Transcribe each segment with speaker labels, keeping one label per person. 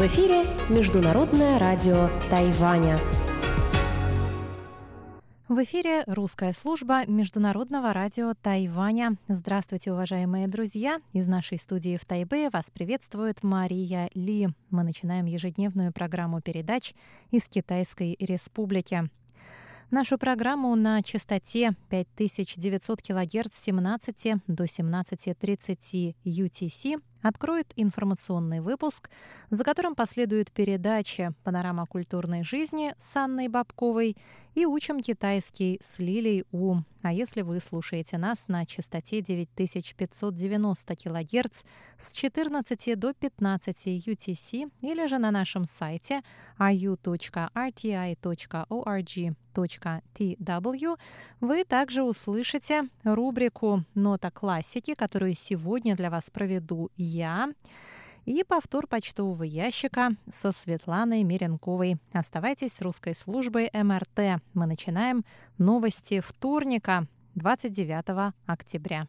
Speaker 1: В эфире Международное радио Тайваня.
Speaker 2: В эфире русская служба Международного радио Тайваня. Здравствуйте, уважаемые друзья! Из нашей студии в Тайбе вас приветствует Мария Ли. Мы начинаем ежедневную программу передач из Китайской Республики. Нашу программу на частоте 5900 кГц с 17 до 17.30 UTC откроет информационный выпуск, за которым последует передача «Панорама культурной жизни» с Анной Бабковой и «Учим китайский» с Лилей У. А если вы слушаете нас на частоте 9590 кГц с 14 до 15 UTC или же на нашем сайте ru.rti.org.tw, вы также услышите рубрику «Нота классики», которую сегодня для вас проведу и повтор почтового ящика со Светланой Меренковой. Оставайтесь с русской службой МРТ. Мы начинаем новости вторника, 29 октября.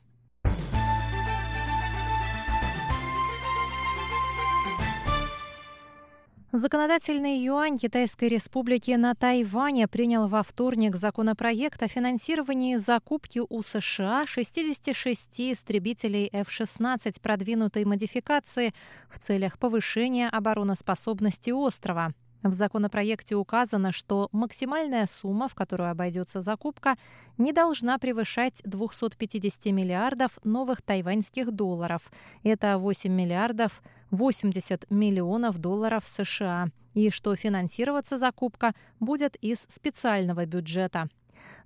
Speaker 2: Законодательный юань Китайской Республики на Тайване принял во вторник законопроект о финансировании закупки у США 66 истребителей F-16 продвинутой модификации в целях повышения обороноспособности острова. В законопроекте указано, что максимальная сумма, в которую обойдется закупка, не должна превышать 250 миллиардов новых тайваньских долларов. Это 8 миллиардов 80 миллионов долларов США. И что финансироваться закупка будет из специального бюджета.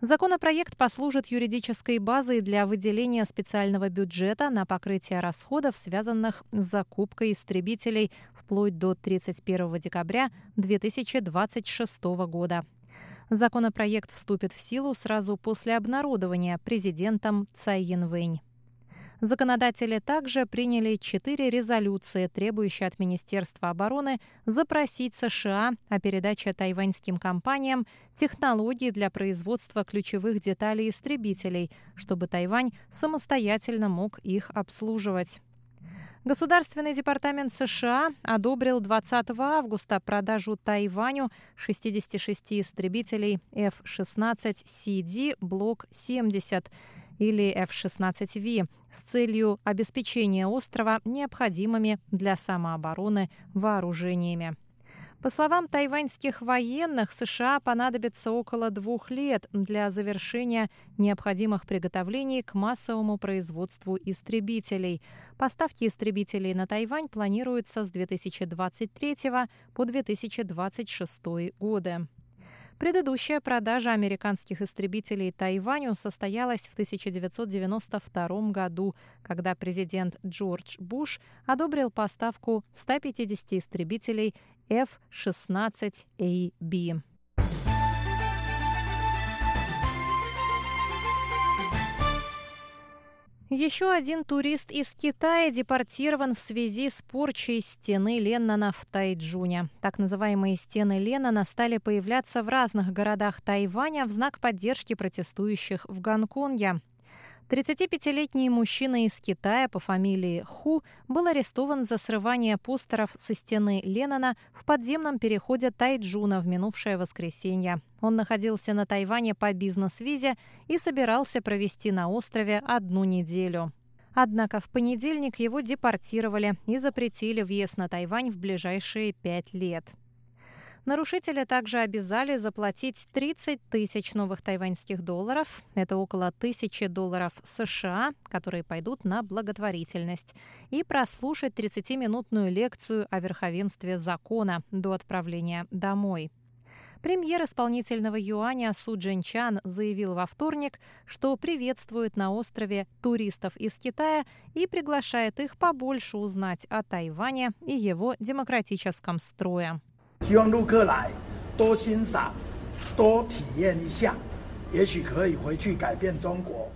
Speaker 2: Законопроект послужит юридической базой для выделения специального бюджета на покрытие расходов, связанных с закупкой истребителей вплоть до 31 декабря 2026 года. Законопроект вступит в силу сразу после обнародования президентом Цай Янвэнь. Законодатели также приняли четыре резолюции, требующие от Министерства обороны запросить США о передаче тайваньским компаниям технологий для производства ключевых деталей истребителей, чтобы Тайвань самостоятельно мог их обслуживать. Государственный департамент США одобрил 20 августа продажу Тайваню 66 истребителей F-16CD Блок 70 или F-16V с целью обеспечения острова необходимыми для самообороны вооружениями. По словам тайваньских военных, США понадобится около двух лет для завершения необходимых приготовлений к массовому производству истребителей. Поставки истребителей на Тайвань планируются с 2023 по 2026 годы. Предыдущая продажа американских истребителей Тайваню состоялась в 1992 году, когда президент Джордж Буш одобрил поставку 150 истребителей F-16AB. Еще один турист из Китая депортирован в связи с порчей стены Леннона в Тайджуне. Так называемые стены Леннона стали появляться в разных городах Тайваня в знак поддержки протестующих в Гонконге. 35-летний мужчина из Китая по фамилии Ху был арестован за срывание постеров со стены Леннона в подземном переходе Тайджуна в минувшее воскресенье. Он находился на Тайване по бизнес-визе и собирался провести на острове одну неделю. Однако в понедельник его депортировали и запретили въезд на Тайвань в ближайшие пять лет. Нарушителя также обязали заплатить 30 тысяч новых тайваньских долларов. Это около тысячи долларов США, которые пойдут на благотворительность. И прослушать 30-минутную лекцию о верховенстве закона до отправления домой. Премьер исполнительного юаня Су Джинчан заявил во вторник, что приветствует на острове туристов из Китая и приглашает их побольше узнать о Тайване и его демократическом строе. 希望陆客来多欣赏、多体验一下，也许可以回去改变中国。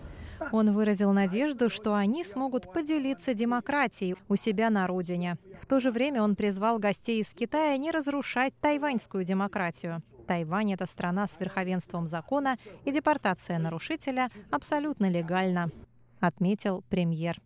Speaker 2: Он выразил надежду, что они смогут поделиться демократией у себя на родине. В то же время он призвал гостей из Китая не разрушать тайваньскую демократию. Тайвань – это страна с верховенством закона, и депортация нарушителя абсолютно легальна, отметил премьер.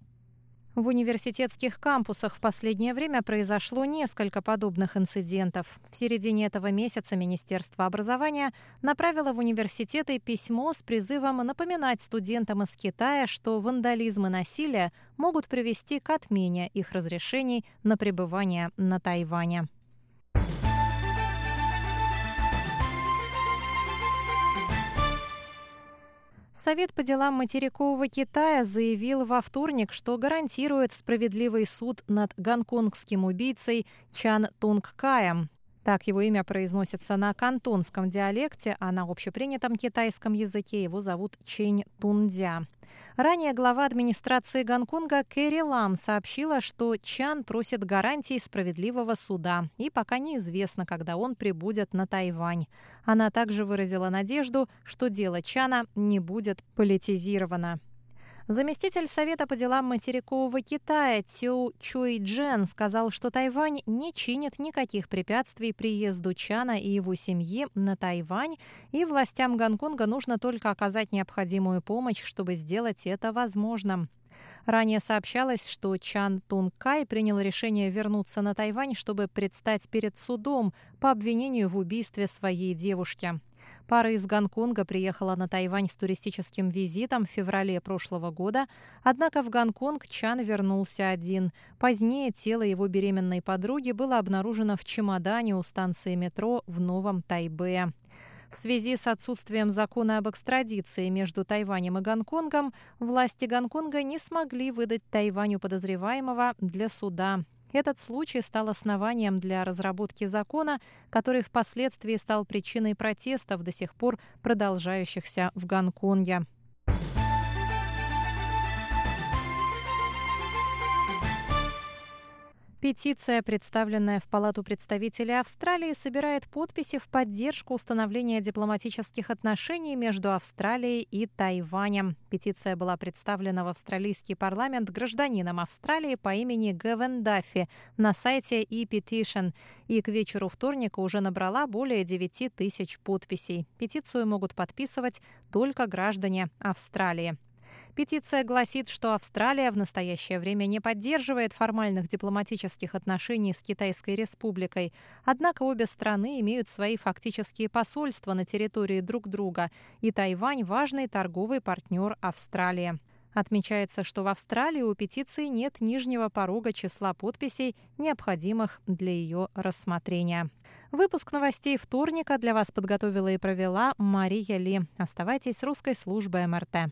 Speaker 2: В университетских кампусах в последнее время произошло несколько подобных инцидентов. В середине этого месяца Министерство образования направило в университеты письмо с призывом напоминать студентам из Китая, что вандализм и насилие могут привести к отмене их разрешений на пребывание на Тайване. Совет по делам материкового Китая заявил во вторник, что гарантирует справедливый суд над гонконгским убийцей Чан Тунг Каем. Так его имя произносится на кантонском диалекте, а на общепринятом китайском языке его зовут Чень Тундя. Ранее глава администрации Гонконга Кэрри Лам сообщила, что Чан просит гарантий справедливого суда, и пока неизвестно, когда он прибудет на Тайвань. Она также выразила надежду, что дело Чана не будет политизировано. Заместитель Совета по делам материкового Китая Цю Чуй Джен сказал, что Тайвань не чинит никаких препятствий приезду Чана и его семьи на Тайвань, и властям Гонконга нужно только оказать необходимую помощь, чтобы сделать это возможным. Ранее сообщалось, что Чан Тун Кай принял решение вернуться на Тайвань, чтобы предстать перед судом по обвинению в убийстве своей девушки. Пара из Гонконга приехала на Тайвань с туристическим визитом в феврале прошлого года, однако в Гонконг Чан вернулся один. Позднее тело его беременной подруги было обнаружено в чемодане у станции метро в Новом Тайбе. В связи с отсутствием закона об экстрадиции между Тайванем и Гонконгом, власти Гонконга не смогли выдать Тайваню подозреваемого для суда. Этот случай стал основанием для разработки закона, который впоследствии стал причиной протестов, до сих пор продолжающихся в Гонконге. Петиция, представленная в Палату представителей Австралии, собирает подписи в поддержку установления дипломатических отношений между Австралией и Тайванем. Петиция была представлена в австралийский парламент гражданином Австралии по имени Гевен Даффи на сайте e-petition и к вечеру вторника уже набрала более 9 тысяч подписей. Петицию могут подписывать только граждане Австралии. Петиция гласит, что Австралия в настоящее время не поддерживает формальных дипломатических отношений с Китайской республикой. Однако обе страны имеют свои фактические посольства на территории друг друга, и Тайвань – важный торговый партнер Австралии. Отмечается, что в Австралии у петиции нет нижнего порога числа подписей, необходимых для ее рассмотрения. Выпуск новостей вторника для вас подготовила и провела Мария Ли. Оставайтесь с русской службой МРТ.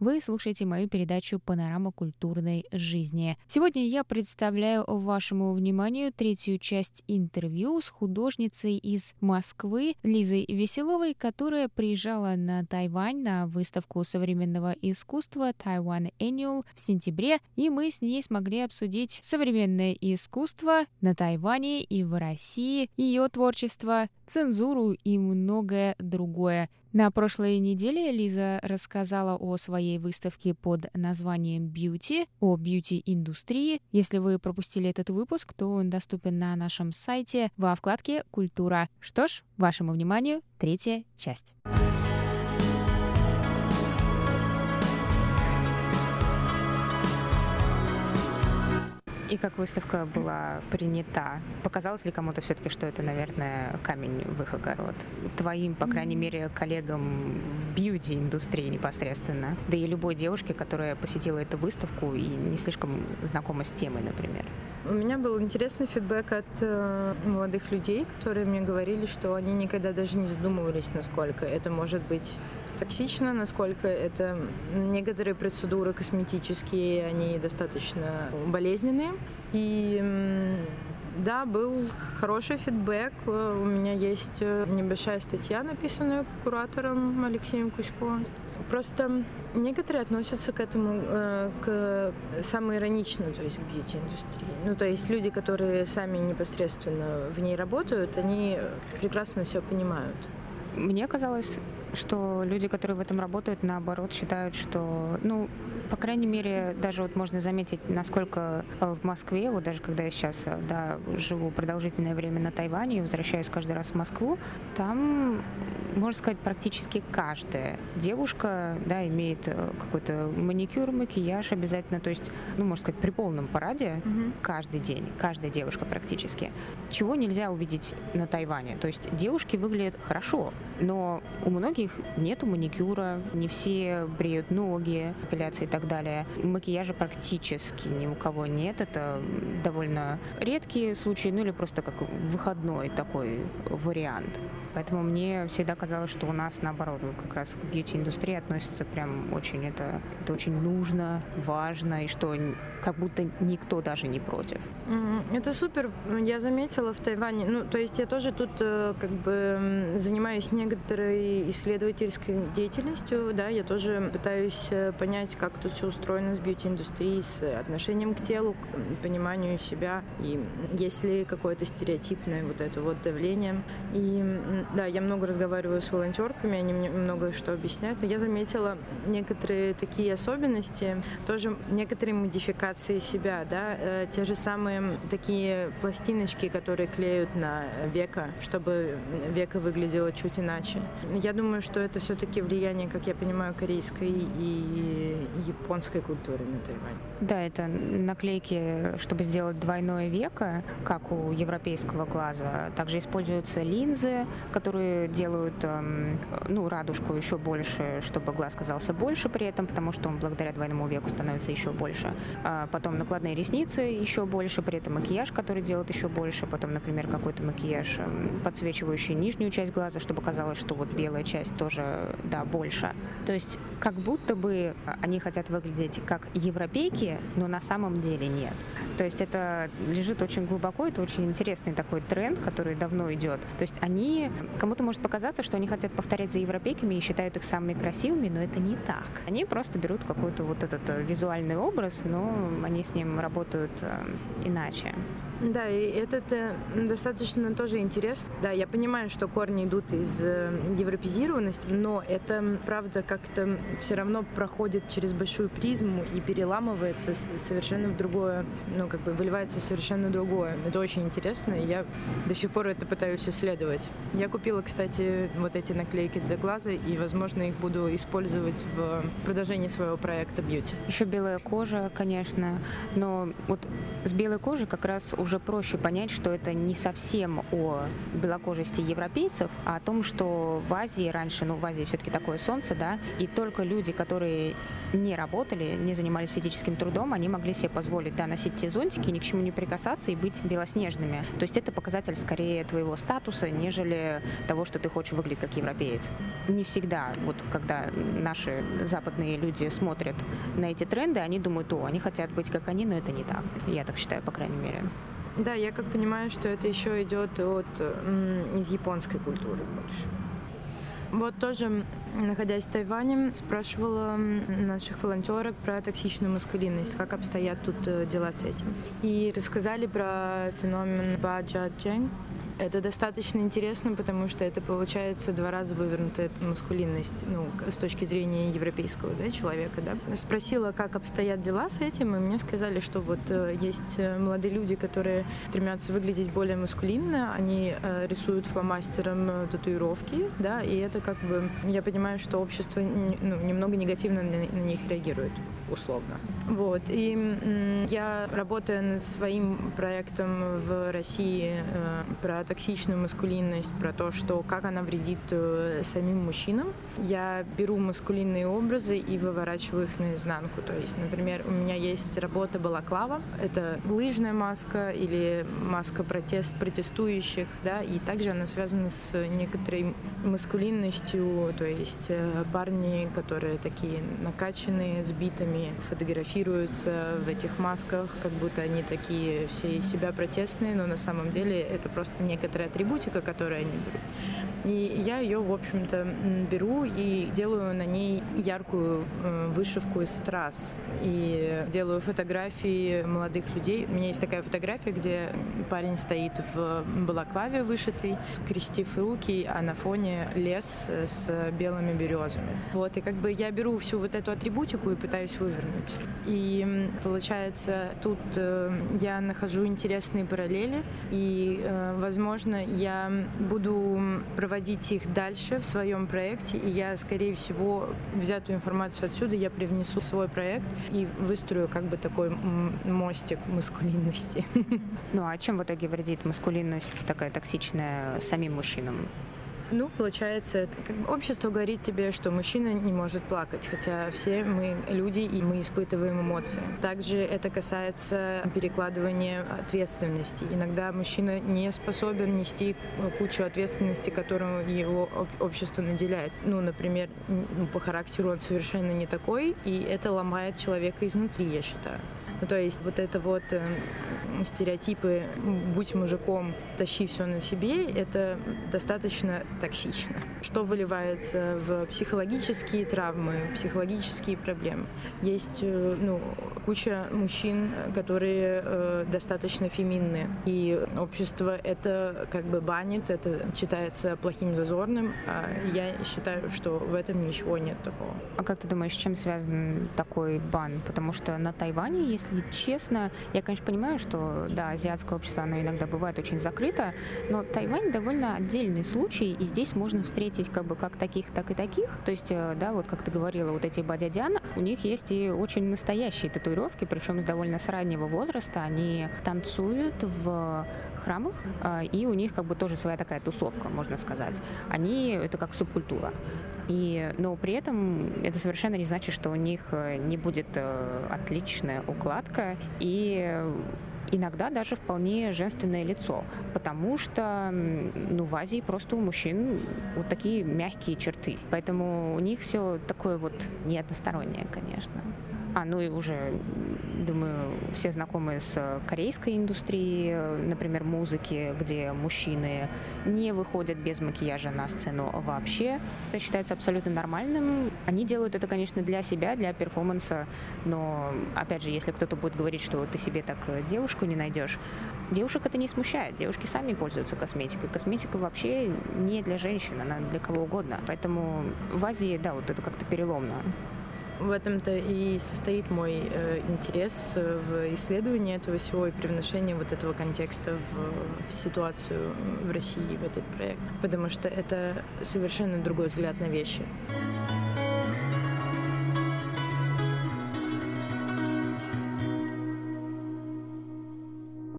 Speaker 3: вы слушаете мою передачу «Панорама культурной жизни». Сегодня я представляю вашему вниманию третью часть интервью с художницей из Москвы Лизой Веселовой, которая приезжала на Тайвань на выставку современного искусства Taiwan Annual в сентябре, и мы с ней смогли обсудить современное искусство на Тайване и в России, ее творчество, цензуру и многое другое. На прошлой неделе Лиза рассказала о своей выставке под названием «Beauty», о бьюти-индустрии. Если вы пропустили этот выпуск, то он доступен на нашем сайте во вкладке «Культура». Что ж, вашему вниманию третья часть. И как выставка была принята? Показалось ли кому-то все-таки, что это, наверное, камень в их огород? Твоим, по крайней мере, коллегам в бьюти-индустрии непосредственно. Да и любой девушке, которая посетила эту выставку и не слишком знакома с темой, например.
Speaker 4: У меня был интересный фидбэк от э, молодых людей, которые мне говорили, что они никогда даже не задумывались, насколько это может быть токсично, насколько это некоторые процедуры косметические, они достаточно болезненные. И да, был хороший фидбэк. У меня есть э, небольшая статья, написанная куратором Алексеем Кузько. Просто некоторые относятся к этому э, к самоиронично, то есть к бьюти-индустрии. Ну, то есть люди, которые сами непосредственно в ней работают, они прекрасно все понимают.
Speaker 3: Мне казалось, что люди, которые в этом работают, наоборот, считают, что, ну, по крайней мере, даже вот можно заметить, насколько в Москве, вот даже когда я сейчас да, живу продолжительное время на Тайване и возвращаюсь каждый раз в Москву, там можно сказать, практически каждая девушка да, имеет э, какой-то маникюр, макияж обязательно, то есть, ну, можно сказать, при полном параде угу. каждый день, каждая девушка практически. Чего нельзя увидеть на Тайване? То есть девушки выглядят хорошо, но у многих нету маникюра, не все бреют ноги, эпиляции и так далее. Макияжа практически ни у кого нет, это довольно редкие случаи, ну или просто как выходной такой вариант. Поэтому мне всегда казалось, что у нас наоборот, вот как раз к бьюти-индустрии относится прям очень это, это очень нужно, важно, и что как будто никто даже не против.
Speaker 4: Это супер. Я заметила в Тайване, ну, то есть я тоже тут э, как бы занимаюсь некоторой исследовательской деятельностью, да, я тоже пытаюсь э, понять, как тут все устроено с бьюти-индустрией, с отношением к телу, к пониманию себя, и есть ли какое-то стереотипное вот это вот давление. И да, я много разговариваю с волонтерками, они мне много что объясняют, но я заметила некоторые такие особенности, тоже некоторые модификации себя, да, э, те же самые такие пластиночки, которые клеют на века, чтобы века выглядело чуть иначе. Я думаю, что это все-таки влияние, как я понимаю, корейской и японской культуры на Тайване.
Speaker 3: Да, это наклейки, чтобы сделать двойное веко, как у европейского глаза. Также используются линзы, которые делают эм, ну, радужку еще больше, чтобы глаз казался больше при этом, потому что он благодаря двойному веку становится еще больше. А потом накладные ресницы еще больше, при этом макияж, который делает еще больше. Потом, например, какой-то макияж, эм, подсвечивающий нижнюю часть глаза, чтобы казалось, что вот белая часть тоже, да, больше. То есть как будто бы они хотят выглядеть как европейки, но на самом деле нет. То есть это лежит очень глубоко, это очень интересный такой тренд, который давно идет. То есть они, кому-то может показаться, что они хотят повторять за европейками и считают их самыми красивыми, но это не так. Они просто берут какой-то вот этот э, визуальный образ, но они с ним работают э, иначе.
Speaker 4: Да, и это достаточно тоже интересно. Да, я понимаю, что корни идут из э, европезированности, но это, правда, как-то все равно проходит через большую призму и переламывается совершенно в другое, ну, как бы выливается совершенно другое. Это очень интересно, и я до сих пор это пытаюсь исследовать. Я купила, кстати, вот эти наклейки для глаза, и, возможно, их буду использовать в продолжении своего проекта бьюти.
Speaker 3: Еще белая кожа, конечно, но вот с белой кожей как раз уже проще понять, что это не совсем о белокожести европейцев, а о том, что в Азии раньше, ну в Азии все-таки такое солнце, да, и только люди, которые не работали, не занимались физическим трудом, они могли себе позволить, да, носить те зонтики, ни к чему не прикасаться и быть белоснежными. То есть это показатель скорее твоего статуса, нежели того, что ты хочешь выглядеть как европеец. Не всегда, вот когда наши западные люди смотрят на эти тренды, они думают, о, они хотят быть как они, но это не так. Я так считаю, по крайней мере.
Speaker 4: Да, я как понимаю, что это еще идет от, из японской культуры больше. Вот тоже, находясь в Тайване, спрашивала наших волонтерок про токсичную маскулинность, как обстоят тут э, дела с этим. И рассказали про феномен Баджа Джэнг, это достаточно интересно, потому что это получается два раза вывернутая маскулинность, ну, с точки зрения европейского да, человека. Да. Спросила, как обстоят дела с этим, и мне сказали, что вот э, есть э, молодые люди, которые стремятся выглядеть более маскулинно, они э, рисуют фломастером татуировки, да, и это как бы, я понимаю, что общество ну, немного негативно на, них реагирует, условно. Вот, и я работаю над своим проектом в России про токсичную маскулинность, про то, что как она вредит э, самим мужчинам. Я беру маскулинные образы и выворачиваю их наизнанку. То есть, например, у меня есть работа балаклава. Это лыжная маска или маска протест протестующих, да, и также она связана с некоторой маскулинностью, то есть э, парни, которые такие накачанные, с битами, фотографируются в этих масках, как будто они такие все из себя протестные, но на самом деле это просто не некоторая атрибутика, которую они берут. И я ее, в общем-то, беру и делаю на ней яркую э, вышивку из страз. И делаю фотографии молодых людей. У меня есть такая фотография, где парень стоит в балаклаве вышитый, скрестив руки, а на фоне лес с белыми березами. Вот, и как бы я беру всю вот эту атрибутику и пытаюсь вывернуть. И получается, тут э, я нахожу интересные параллели, и, э, возможно, я буду проводить их дальше в своем проекте, и я, скорее всего, взятую информацию отсюда я привнесу в свой проект и выстрою как бы такой мостик маскулинности.
Speaker 3: Ну а чем в итоге вредит маскулинность такая токсичная самим мужчинам?
Speaker 4: Ну, получается, общество говорит тебе, что мужчина не может плакать, хотя все мы люди и мы испытываем эмоции. Также это касается перекладывания ответственности. Иногда мужчина не способен нести кучу ответственности, которую его общество наделяет. Ну, например, ну, по характеру он совершенно не такой, и это ломает человека изнутри, я считаю. Ну, то есть вот это вот э, стереотипы «будь мужиком, тащи все на себе» — это достаточно токсично, что выливается в психологические травмы, психологические проблемы. Есть э, ну, куча мужчин, которые э, достаточно феминные, и общество это как бы банит, это считается плохим зазорным, а я считаю, что в этом ничего нет такого.
Speaker 3: А как ты думаешь, с чем связан такой бан? Потому что на Тайване, если честно, я, конечно, понимаю, что, да, азиатское общество, оно иногда бывает очень закрыто, но Тайвань довольно отдельный случай, и здесь можно встретить как бы как таких, так и таких. То есть, э, да, вот как ты говорила, вот эти бадядян, у них есть и очень настоящие татуировки, причем довольно с раннего возраста. Они танцуют в храмах, э, и у них как бы тоже своя такая тусовка, можно сказать. Они, это как субкультура. И, но при этом это совершенно не значит, что у них э, не будет отличная укладка и иногда даже вполне женственное лицо, потому что ну, в Азии просто у мужчин вот такие мягкие черты. Поэтому у них все такое вот не одностороннее, конечно. А, ну и уже, думаю, все знакомы с корейской индустрией, например, музыки, где мужчины не выходят без макияжа на сцену вообще. Это считается абсолютно нормальным. Они делают это, конечно, для себя, для перформанса, но, опять же, если кто-то будет говорить, что ты себе так девушку не найдешь, девушек это не смущает. Девушки сами пользуются косметикой. Косметика вообще не для женщин, она для кого угодно. Поэтому в Азии, да, вот это как-то переломно.
Speaker 4: В этом-то и состоит мой э, интерес э, в исследовании этого всего и привношении вот этого контекста в, в ситуацию в России, в этот проект. Потому что это совершенно другой взгляд на вещи.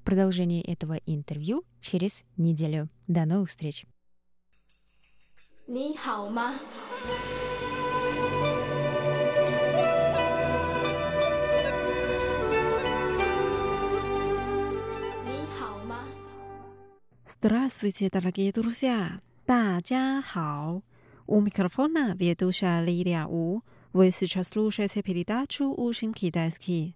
Speaker 3: Продолжение этого интервью через неделю. До новых встреч! 你好吗
Speaker 5: ？Здравствуйте, дорогие друзья! 大家好! У микрофона ведущая Лилия У. Вы сейчас слушаете передачу «Учим китайский».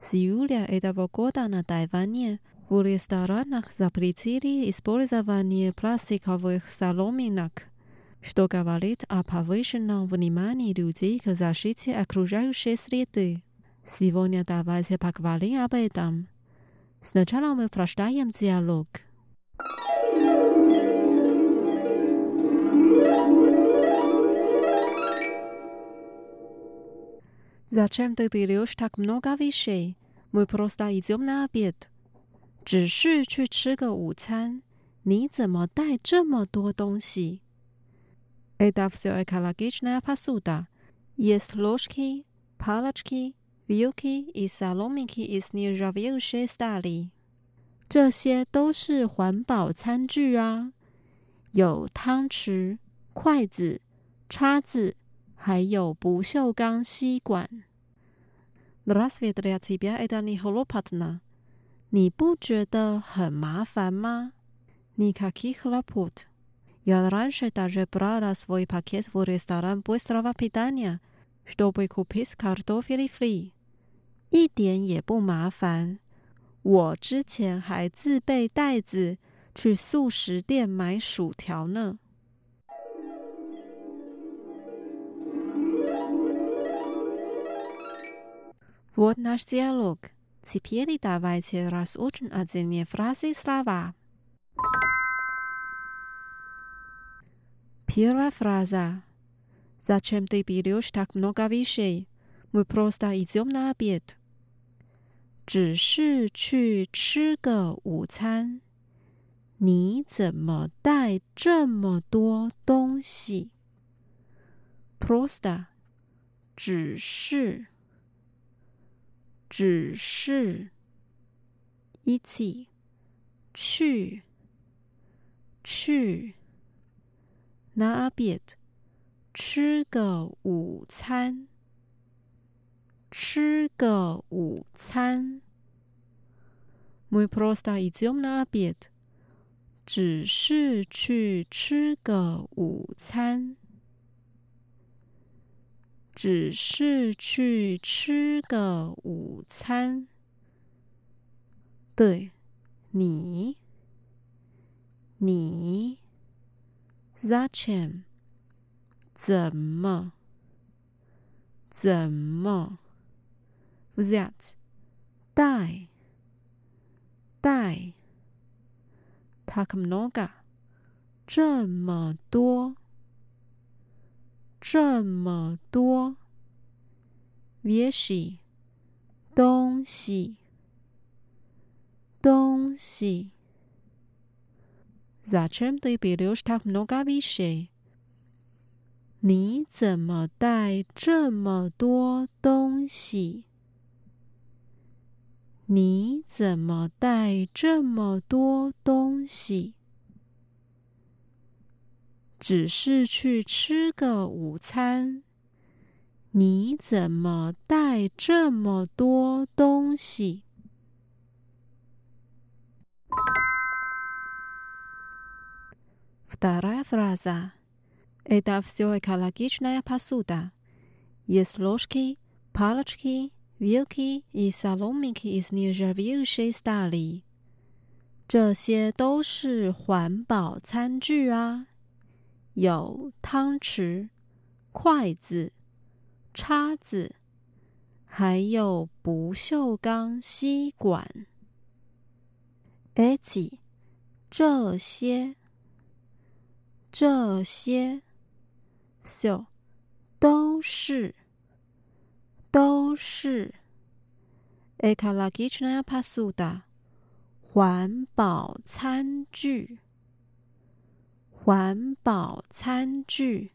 Speaker 5: С июля этого года на Тайване в ресторанах запретили использование пластиковых соломинок, что говорит о повышенном внимании людей к защите окружающей среды. Сегодня давайте поговорим об этом. Сначала мы прочитаем диалог. Зачем ты берешь так много вещей? Мы просто идем на обед. 只是去吃个午餐，你怎么带这么多东西？Это все экологичная посуда. Есть ложки, палочки, вилки и соломинки из нержавеющей стали. 这些都是环保餐具啊，有汤匙、筷子、叉子，还有不锈钢吸管。Разве для тебя это не хлопотно？你不觉得很麻烦吗？Никаких хлопот. Я раньше даже брала свой пакет в ресторан быстрого питания, чтобы купить картофель фри. 一点也不麻烦。 我之前还自备袋子去速食店买薯条呢。Vod nas je log. Cipeli da već razumete neke fraze slova. Pire fraza. Za čemu bi reštač mogao više? Mu prosta izjema pijeć. 只是去吃个午餐，你怎么带这么多东西？Prosta，只是，只是，一起。去，去。拿阿别吃个午餐。吃个午餐。Muy prosta idiom na abiet，只是去吃个午餐。只是去吃个午餐。对，你，你，Zachem，怎么，怎么？？взять, дай, дай, так много, 这么多，这么多，вещи, 东西，东西。Зачем ты берешь так много вещей? 你怎么带这么多东西？ 你怎么带这么多东西？只是去吃个午餐。你怎么带这么多东西？Вторая фраза. Это все экологичная посуда. Есть ложки, палочки. Vilki 与 Saloniki is near j a v i u s h e s t a l i 这些都是环保餐具啊，有汤匙、筷子、叉子，还有不锈钢吸管。e t i 这些，这些，so 都是。都是 e k a l a g i c h n a p a s u d a 环保餐具，环保餐具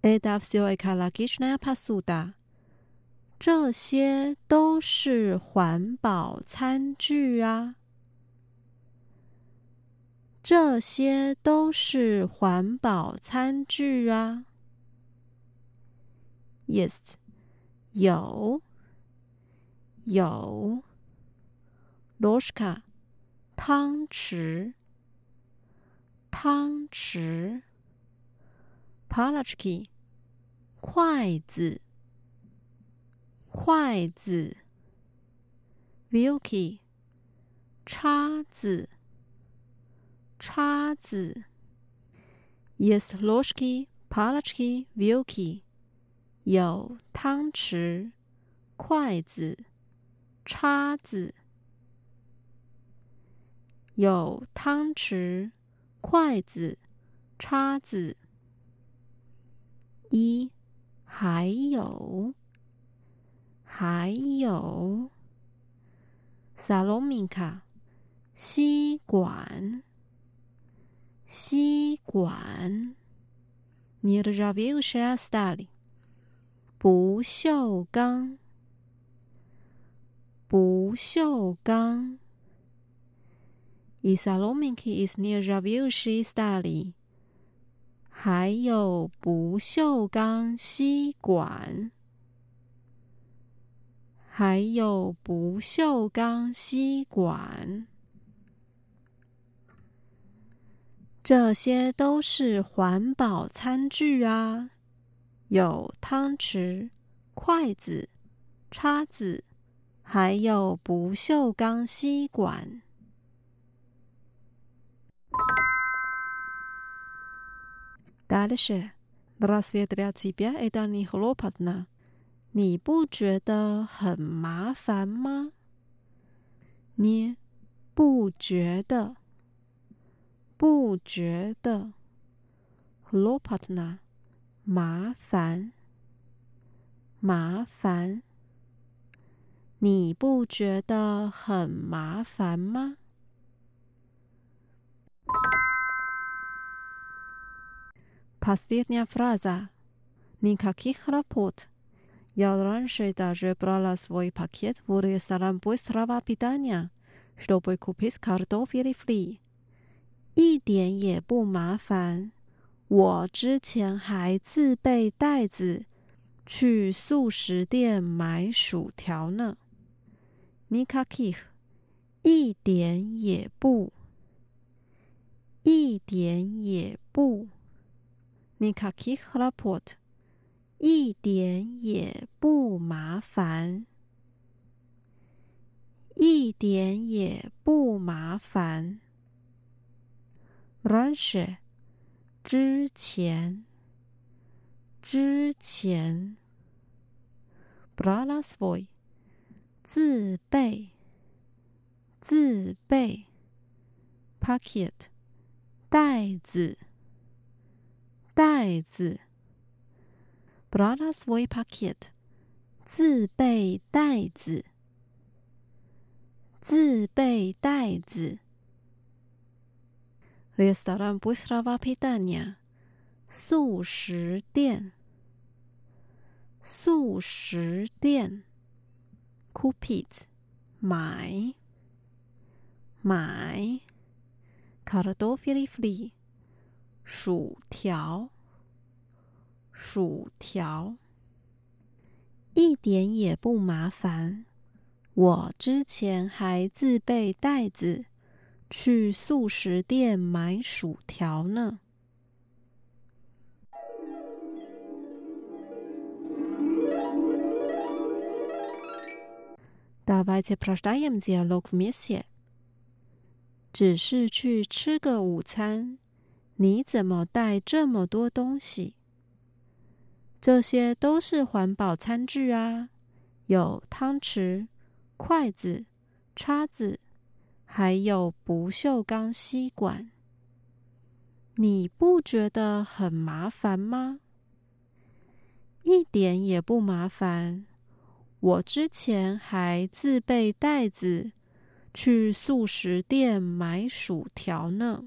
Speaker 5: e d a f s i o e k a l a g i c h n a p a s u d a 这些都是环保餐具啊。这些都是环保餐具啊。Yes。有有，ложка，汤匙，汤匙，палочки，筷子，筷子，вилки，叉子，叉子，есть ложки, палочки, вилки。 有汤匙、筷子、叉子。有汤匙、筷子、叉子。一，还有，还有。萨罗米卡，吸管，吸管。Nie rozumiem, że jest tak. 不锈钢，不锈钢。i s a l o m i k i is near Ravushi Stali。还有不锈钢吸管，还有不锈钢吸管。这些都是环保餐具啊！有汤匙、筷子、叉子，还有不锈钢吸管。Дальше. Здравствуйте, ребята. Это не хлопотно. 你不觉得很麻烦吗？你不觉得？不觉得？Lopatna， 麻烦，麻烦。你不觉得很麻烦吗？Последняя фраза. Никаких работ. Я раньше даже брала свой пакет в ресторан быстрого питания, чтобы купить картофель фри. 一点也不麻烦。 我之前还自备袋子去素食店买薯条呢。Nikakih，一点也不，一点也不。Nikakih raport，一点也不麻烦，一点也不麻烦。Ranche，之前，之前。Bralasvoy。自备，自备，pocket，袋子，袋子 Bralasvoy pocket，自备袋子，自备袋子 restaurant Busrava pitania，素食店，素食店。Kupit，买，买。Kardofili fli，薯条，薯条。一点也不麻烦。我之前还自备袋子去素食店买薯条呢。Давайте прочитаем диалог вместе. 只是去吃个午餐，你怎么带这么多东西？这些都是环保餐具啊，有汤匙、筷子、叉子， 还有不锈钢吸管，你不觉得很麻烦吗？一点也不麻烦。我之前还自备袋子去素食店买薯条呢。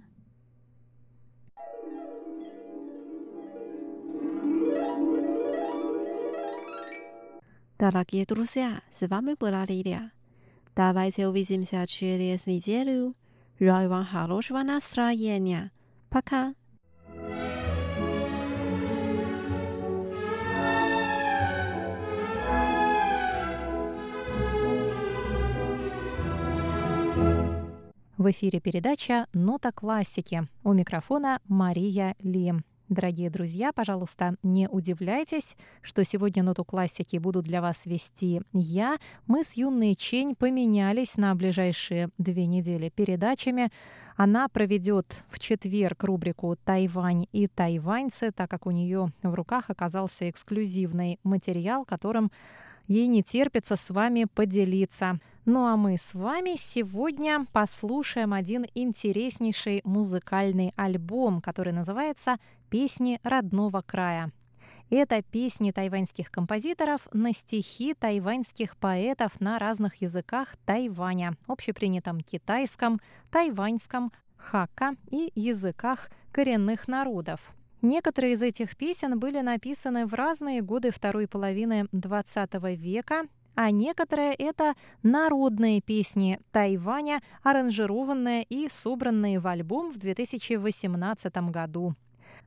Speaker 5: Давайте увидимся через неделю. Желаю вам хорошего настроения. Пока.
Speaker 2: В эфире передача «Нота классики». У микрофона Мария Ли. Дорогие друзья, пожалуйста, не удивляйтесь, что сегодня ноту классики буду для вас вести я. Мы с юной Чень поменялись на ближайшие две недели передачами. Она проведет в четверг рубрику «Тайвань и тайваньцы», так как у нее в руках оказался эксклюзивный материал, которым ей не терпится с вами поделиться. Ну а мы с вами сегодня послушаем один интереснейший музыкальный альбом, который называется «Песни родного края». Это песни тайваньских композиторов на стихи тайваньских поэтов на разных языках Тайваня, общепринятом китайском, тайваньском, хака и языках коренных народов. Некоторые из этих песен были написаны в разные годы второй половины XX века а некоторые — это народные песни Тайваня, аранжированные и собранные в альбом в 2018 году.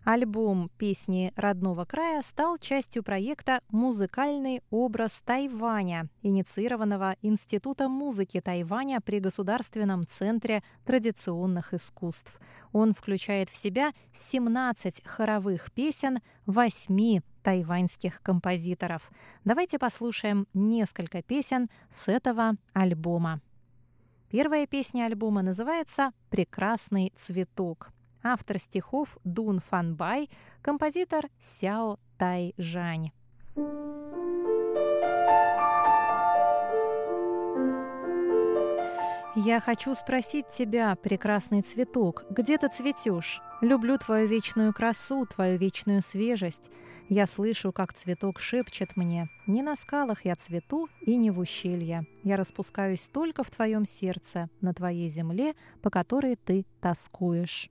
Speaker 2: Альбом «Песни родного края» стал частью проекта «Музыкальный образ Тайваня», инициированного Институтом музыки Тайваня при Государственном центре традиционных искусств. Он включает в себя 17 хоровых песен 8 тайваньских композиторов. Давайте послушаем несколько песен с этого альбома. Первая песня альбома называется «Прекрасный цветок». Автор стихов Дун Фанбай, композитор Сяо Тай Я хочу спросить тебя, прекрасный цветок, где ты цветешь? Люблю твою вечную красу, твою вечную свежесть. Я слышу, как цветок шепчет мне. Не на скалах я цвету и не в ущелье. Я распускаюсь только в твоем сердце, на твоей земле, по которой ты тоскуешь.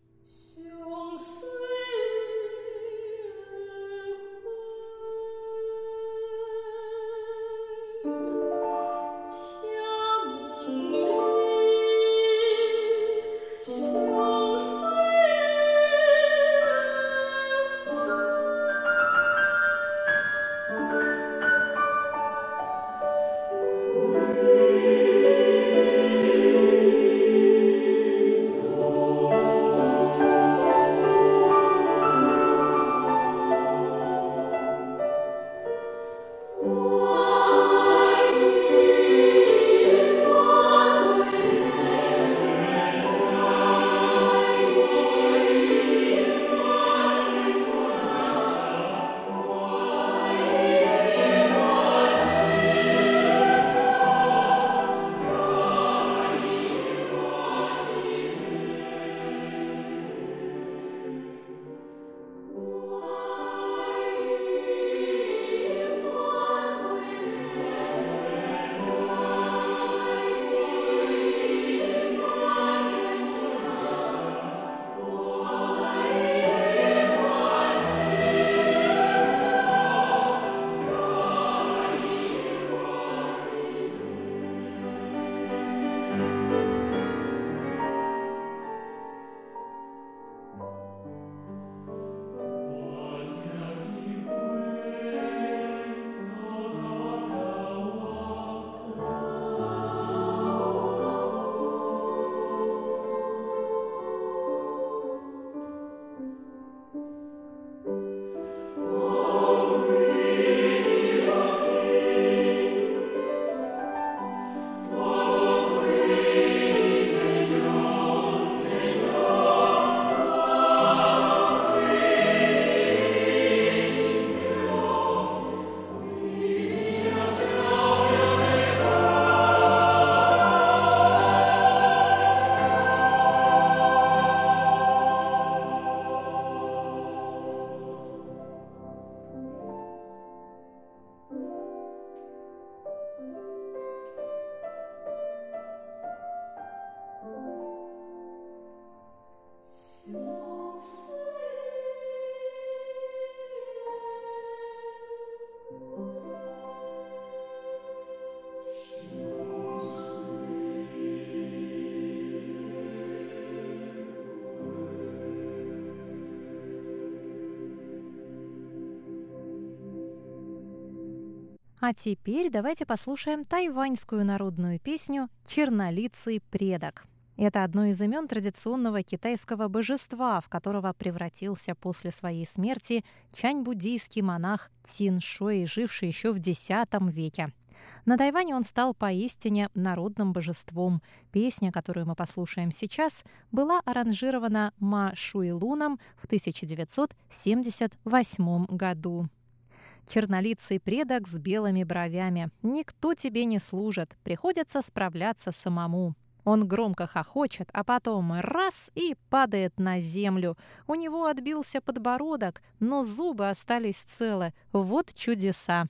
Speaker 2: А теперь давайте послушаем тайваньскую народную песню «Чернолицый предок». Это одно из имен традиционного китайского божества, в которого превратился после своей смерти чань-буддийский монах Цин Шуэй, живший еще в X веке. На Тайване он стал поистине народным божеством. Песня, которую мы послушаем сейчас, была аранжирована Ма Шуилуном в 1978 году чернолицый предок с белыми бровями. Никто тебе не служит, приходится справляться самому. Он громко хохочет, а потом раз и падает на землю. У него отбился подбородок, но зубы остались целы. Вот чудеса.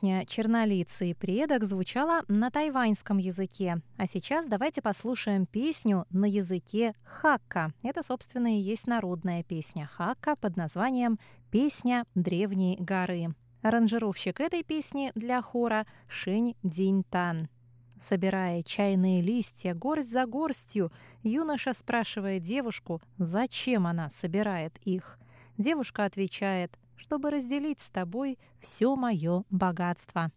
Speaker 2: Песня «Чернолицый предок» звучала на тайваньском языке. А сейчас давайте послушаем песню на языке хакка. Это, собственно, и есть народная песня хакка под названием «Песня древней горы». Аранжировщик этой песни для хора Шень Диньтан. Собирая чайные листья горсть за горстью, юноша спрашивает девушку, зачем она собирает их. Девушка отвечает, чтобы разделить с тобой все мое богатство.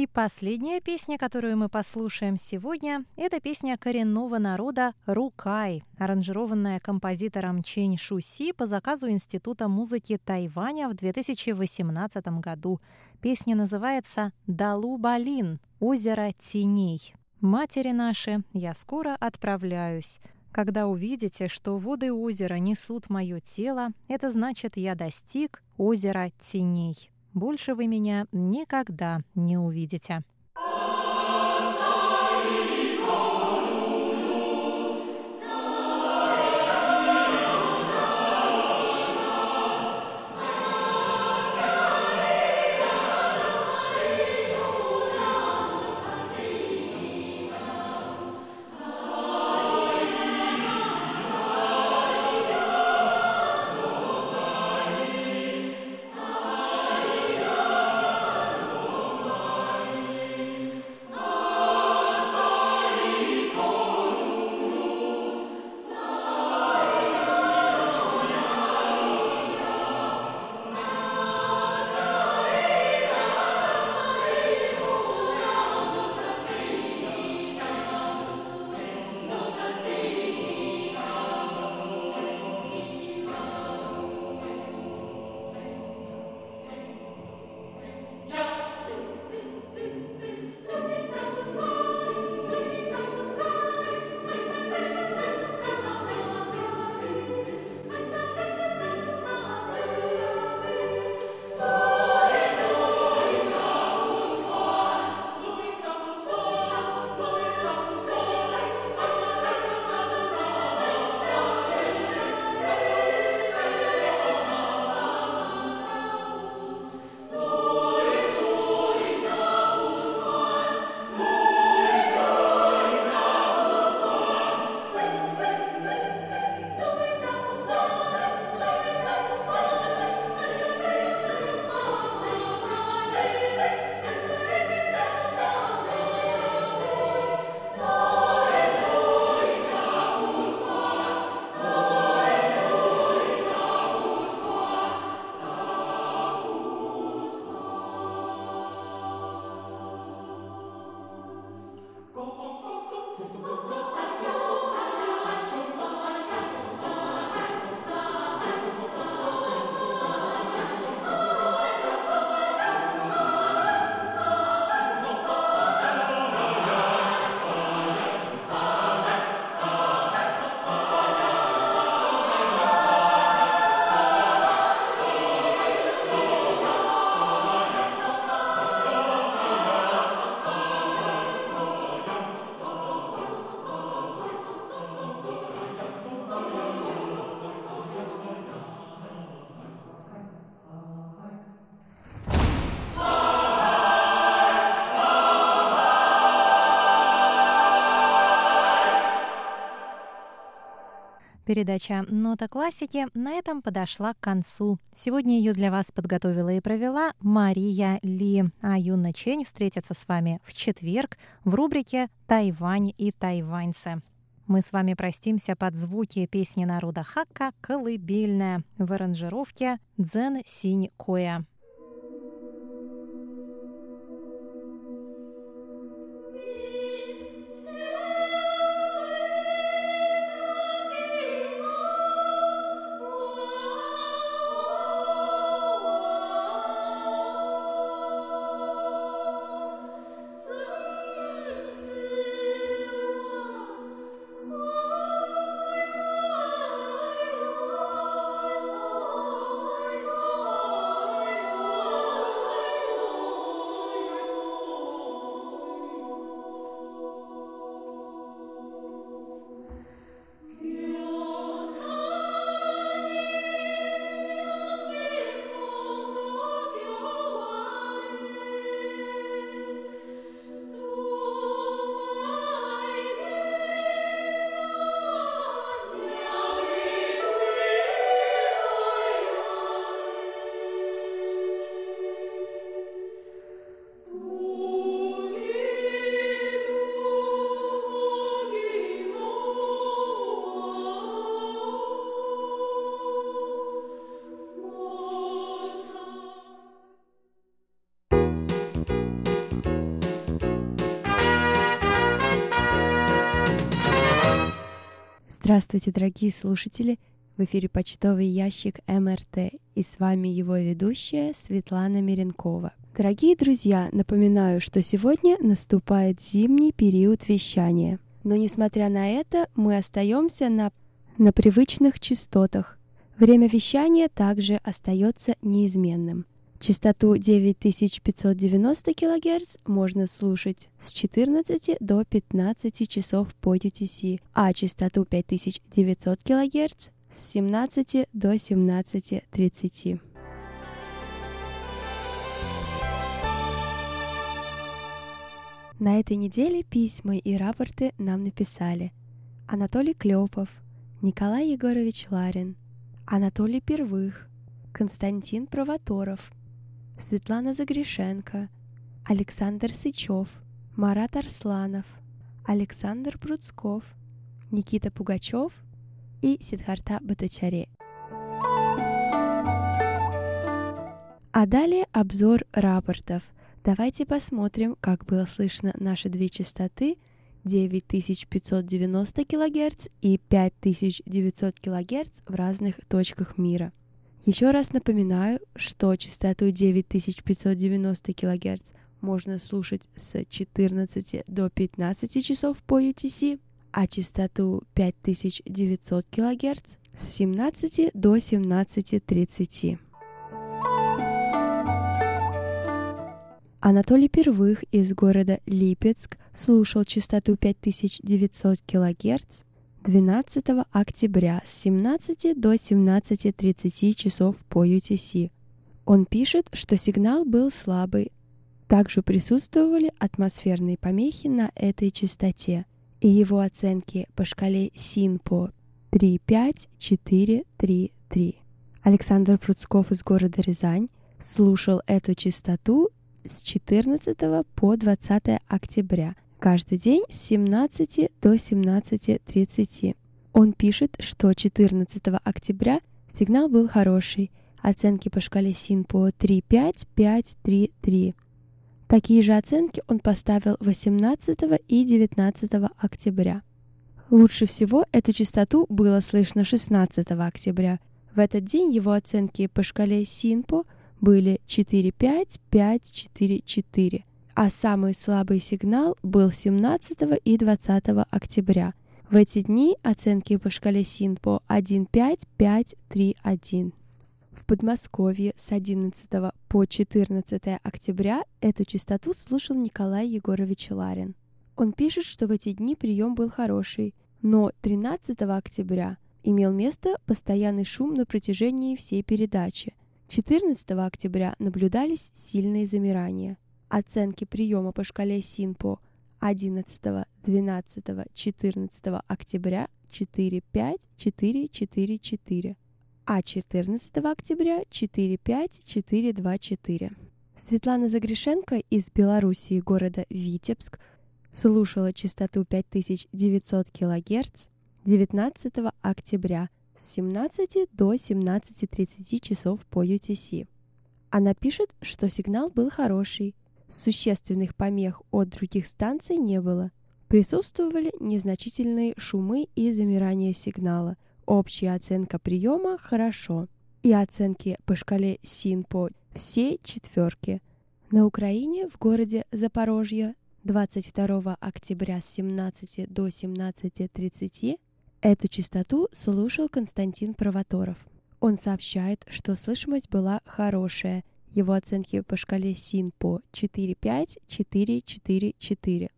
Speaker 2: И последняя песня, которую мы послушаем сегодня, это песня коренного народа «Рукай», аранжированная композитором Чень Шуси по заказу Института музыки Тайваня в 2018 году. Песня называется «Далу Балин» — «Озеро теней». «Матери наши, я скоро отправляюсь». Когда увидите, что воды озера несут мое тело, это значит, я достиг озера теней. Больше вы меня никогда не увидите. Передача «Нота классики» на этом подошла к концу. Сегодня ее для вас подготовила и провела Мария Ли. А Юна Чень встретится с вами в четверг в рубрике «Тайвань и тайваньцы». Мы с вами простимся под звуки песни народа Хакка «Колыбельная» в аранжировке «Дзен Синь Коя».
Speaker 6: Здравствуйте, дорогие слушатели! В эфире почтовый ящик МРТ и с вами его ведущая Светлана Миренкова. Дорогие друзья, напоминаю, что сегодня наступает зимний период вещания. Но несмотря на это, мы остаемся на, на привычных частотах. Время вещания также остается неизменным. Частоту 9590 кГц можно слушать с 14 до 15 часов по UTC, а частоту 5900 кГц с 17 до 17.30. На этой неделе письма и рапорты нам написали Анатолий Клепов, Николай Егорович Ларин, Анатолий Первых, Константин Провоторов – Светлана Загрешенко, Александр Сычев, Марат Арсланов, Александр Пруцков, Никита Пугачев и Сидхарта Батачаре. А далее обзор рапортов. Давайте посмотрим, как было слышно наши две частоты 9590 кГц и 5900 кГц в разных точках мира – еще раз напоминаю, что частоту 9590 кГц можно слушать с 14 до 15 часов по UTC, а частоту 5900 кГц с 17 до 17.30. Анатолий Первых из города Липецк слушал частоту 5900 кГц 12 октября с 17 до 17.30 часов по UTC. Он пишет, что сигнал был слабый. Также присутствовали атмосферные помехи на этой частоте, и его оценки по шкале СИНПО 35433. Александр Пруцков из города Рязань слушал эту частоту с 14 по 20 октября – каждый день с 17 до 17.30. Он пишет, что 14 октября сигнал был хороший, оценки по шкале СИНПО 3.5.5.3.3. Такие же оценки он поставил 18 и 19 октября. Лучше всего эту частоту было слышно 16 октября. В этот день его оценки по шкале СИНПО были 4.5.5.4.4 а самый слабый сигнал был 17 и 20 октября. В эти дни оценки по шкале СИНПО 1.5.5.3.1. В Подмосковье с 11 по 14 октября эту частоту слушал Николай Егорович Ларин. Он пишет, что в эти дни прием был хороший, но 13 октября имел место постоянный шум на протяжении всей передачи. 14 октября наблюдались сильные замирания – Оценки приема по шкале СИНПО 11, 12, 14 октября 45444, а 14 октября 45424. Светлана Загрешенко из Белоруссии, города Витебск, слушала частоту 5900 кГц 19 октября с 17 до 17.30 часов по UTC. Она пишет, что сигнал был хороший, существенных помех от других станций не было. Присутствовали незначительные шумы и замирание сигнала. Общая оценка приема «хорошо» и оценки по шкале СИНПО все четверки. На Украине в городе Запорожье 22 октября с 17 до 17.30 эту частоту слушал Константин Провоторов. Он сообщает, что слышимость была хорошая. Его оценки по шкале СИНПО 4-5-4-4-4.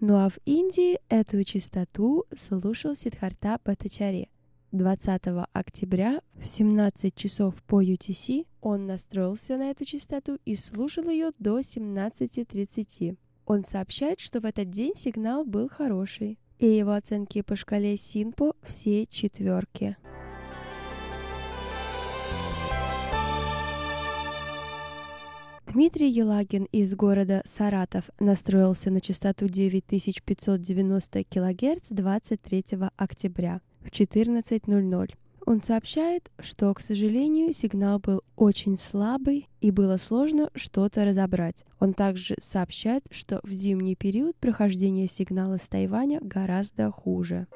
Speaker 6: Ну а в Индии эту частоту слушал Сидхарта Батачари. 20 октября в 17 часов по UTC он настроился на эту частоту и слушал ее до 17.30. Он сообщает, что в этот день сигнал был хороший, и его оценки по шкале Синпо все четверки. Дмитрий Елагин из города Саратов настроился на частоту 9590 кГц 23 октября в 14.00. Он сообщает, что, к сожалению, сигнал был очень слабый и было сложно что-то разобрать. Он также сообщает, что в зимний период прохождение сигнала с Тайваня гораздо хуже.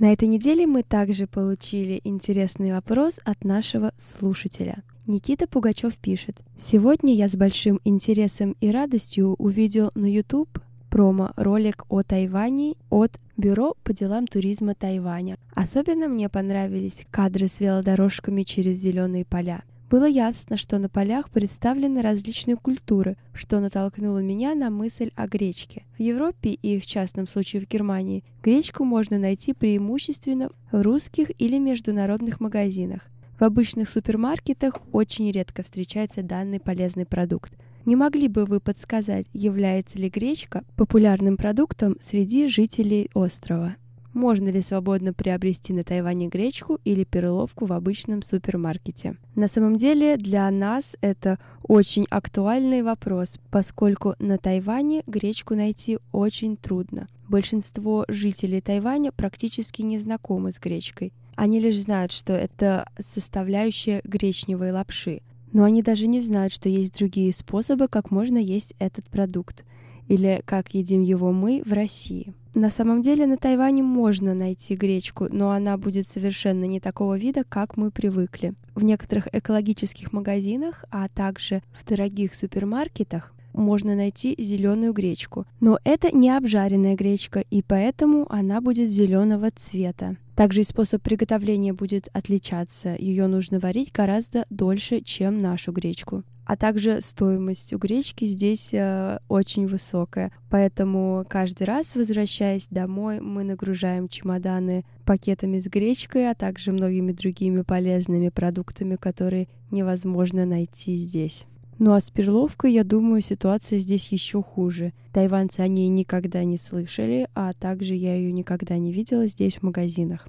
Speaker 6: На этой неделе мы также получили интересный вопрос от нашего слушателя. Никита Пугачев пишет. Сегодня я с большим интересом и радостью увидел на YouTube промо-ролик о Тайване от Бюро по делам туризма Тайваня. Особенно мне понравились кадры с велодорожками через зеленые поля. Было ясно, что на полях представлены различные культуры, что натолкнуло меня на мысль о гречке. В Европе и, в частном случае, в Германии, гречку можно найти преимущественно в русских или международных магазинах. В обычных супермаркетах очень редко встречается данный полезный продукт – не могли бы вы подсказать, является ли гречка популярным продуктом среди жителей острова? Можно ли свободно приобрести на Тайване гречку или перловку в обычном супермаркете? На самом деле для нас это очень актуальный вопрос, поскольку на Тайване гречку найти очень трудно. Большинство жителей Тайваня практически не знакомы с гречкой. Они лишь знают, что это составляющая гречневой лапши но они даже не знают, что есть другие способы, как можно есть этот продукт, или как едим его мы в России. На самом деле на Тайване можно найти гречку, но она будет совершенно не такого вида, как мы привыкли. В некоторых экологических магазинах, а также в дорогих супермаркетах можно найти зеленую гречку. Но это не обжаренная гречка, и поэтому она будет зеленого цвета. Также и способ приготовления будет отличаться. Ее нужно варить гораздо дольше, чем нашу гречку. А также стоимость у гречки здесь э, очень высокая. Поэтому каждый раз, возвращаясь домой, мы нагружаем чемоданы пакетами с гречкой, а также многими другими полезными продуктами, которые невозможно найти здесь. Ну а с перловкой, я думаю, ситуация здесь еще хуже. Тайванцы о ней никогда не слышали, а также я ее никогда не видела здесь в магазинах.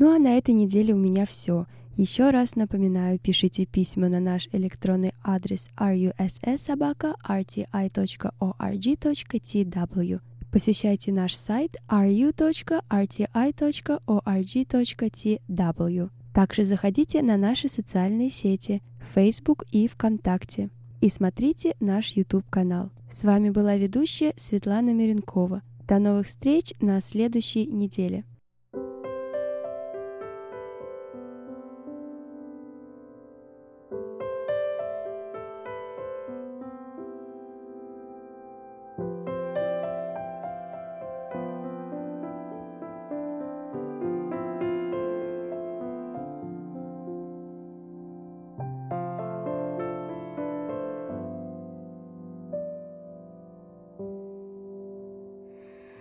Speaker 6: Ну а на этой неделе у меня все. Еще раз напоминаю, пишите письма на наш электронный адрес russsobaka.rti.org.tw. Посещайте наш сайт ru.rti.org.tw. Также заходите на наши социальные сети Facebook и ВКонтакте и смотрите наш YouTube-канал. С вами была ведущая Светлана Миренкова. До новых встреч на следующей неделе.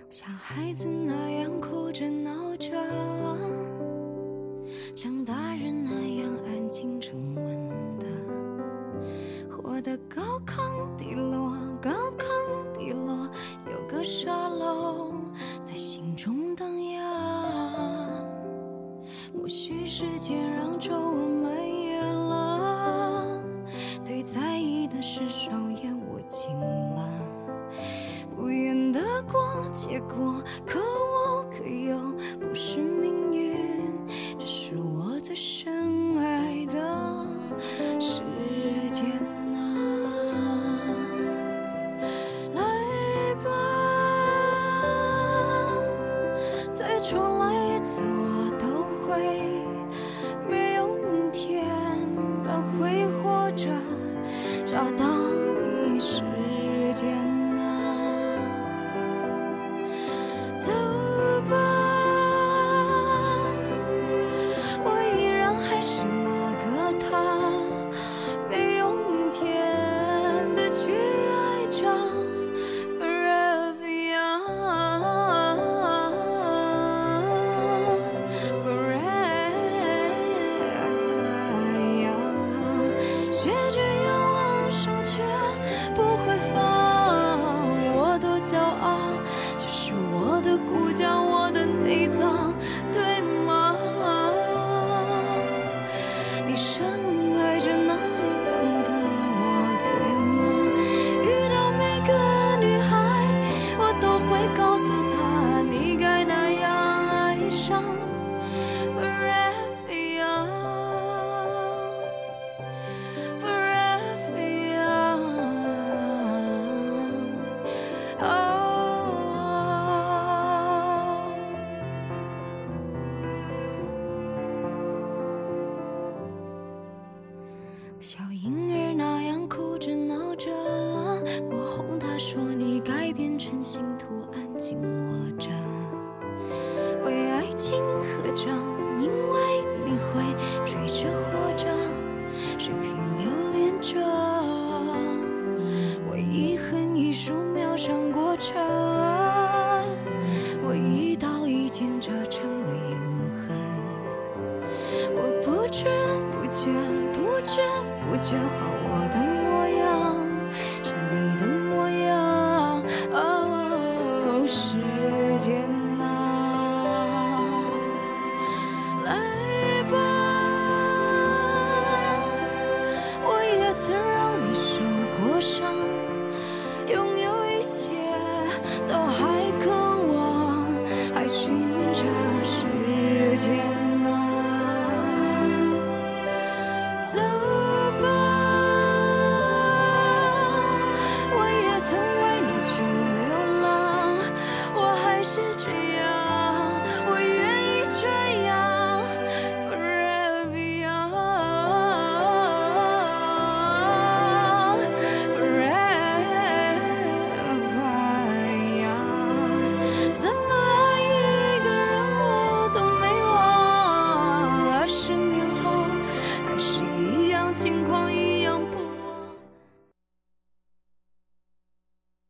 Speaker 7: 像孩子那样哭着闹着，像大人那样安静沉稳的，活得高亢低落，高亢低落，有个沙漏在心中荡漾。默许时间让皱纹蔓延了，对在意的是什么？结果可我可又不是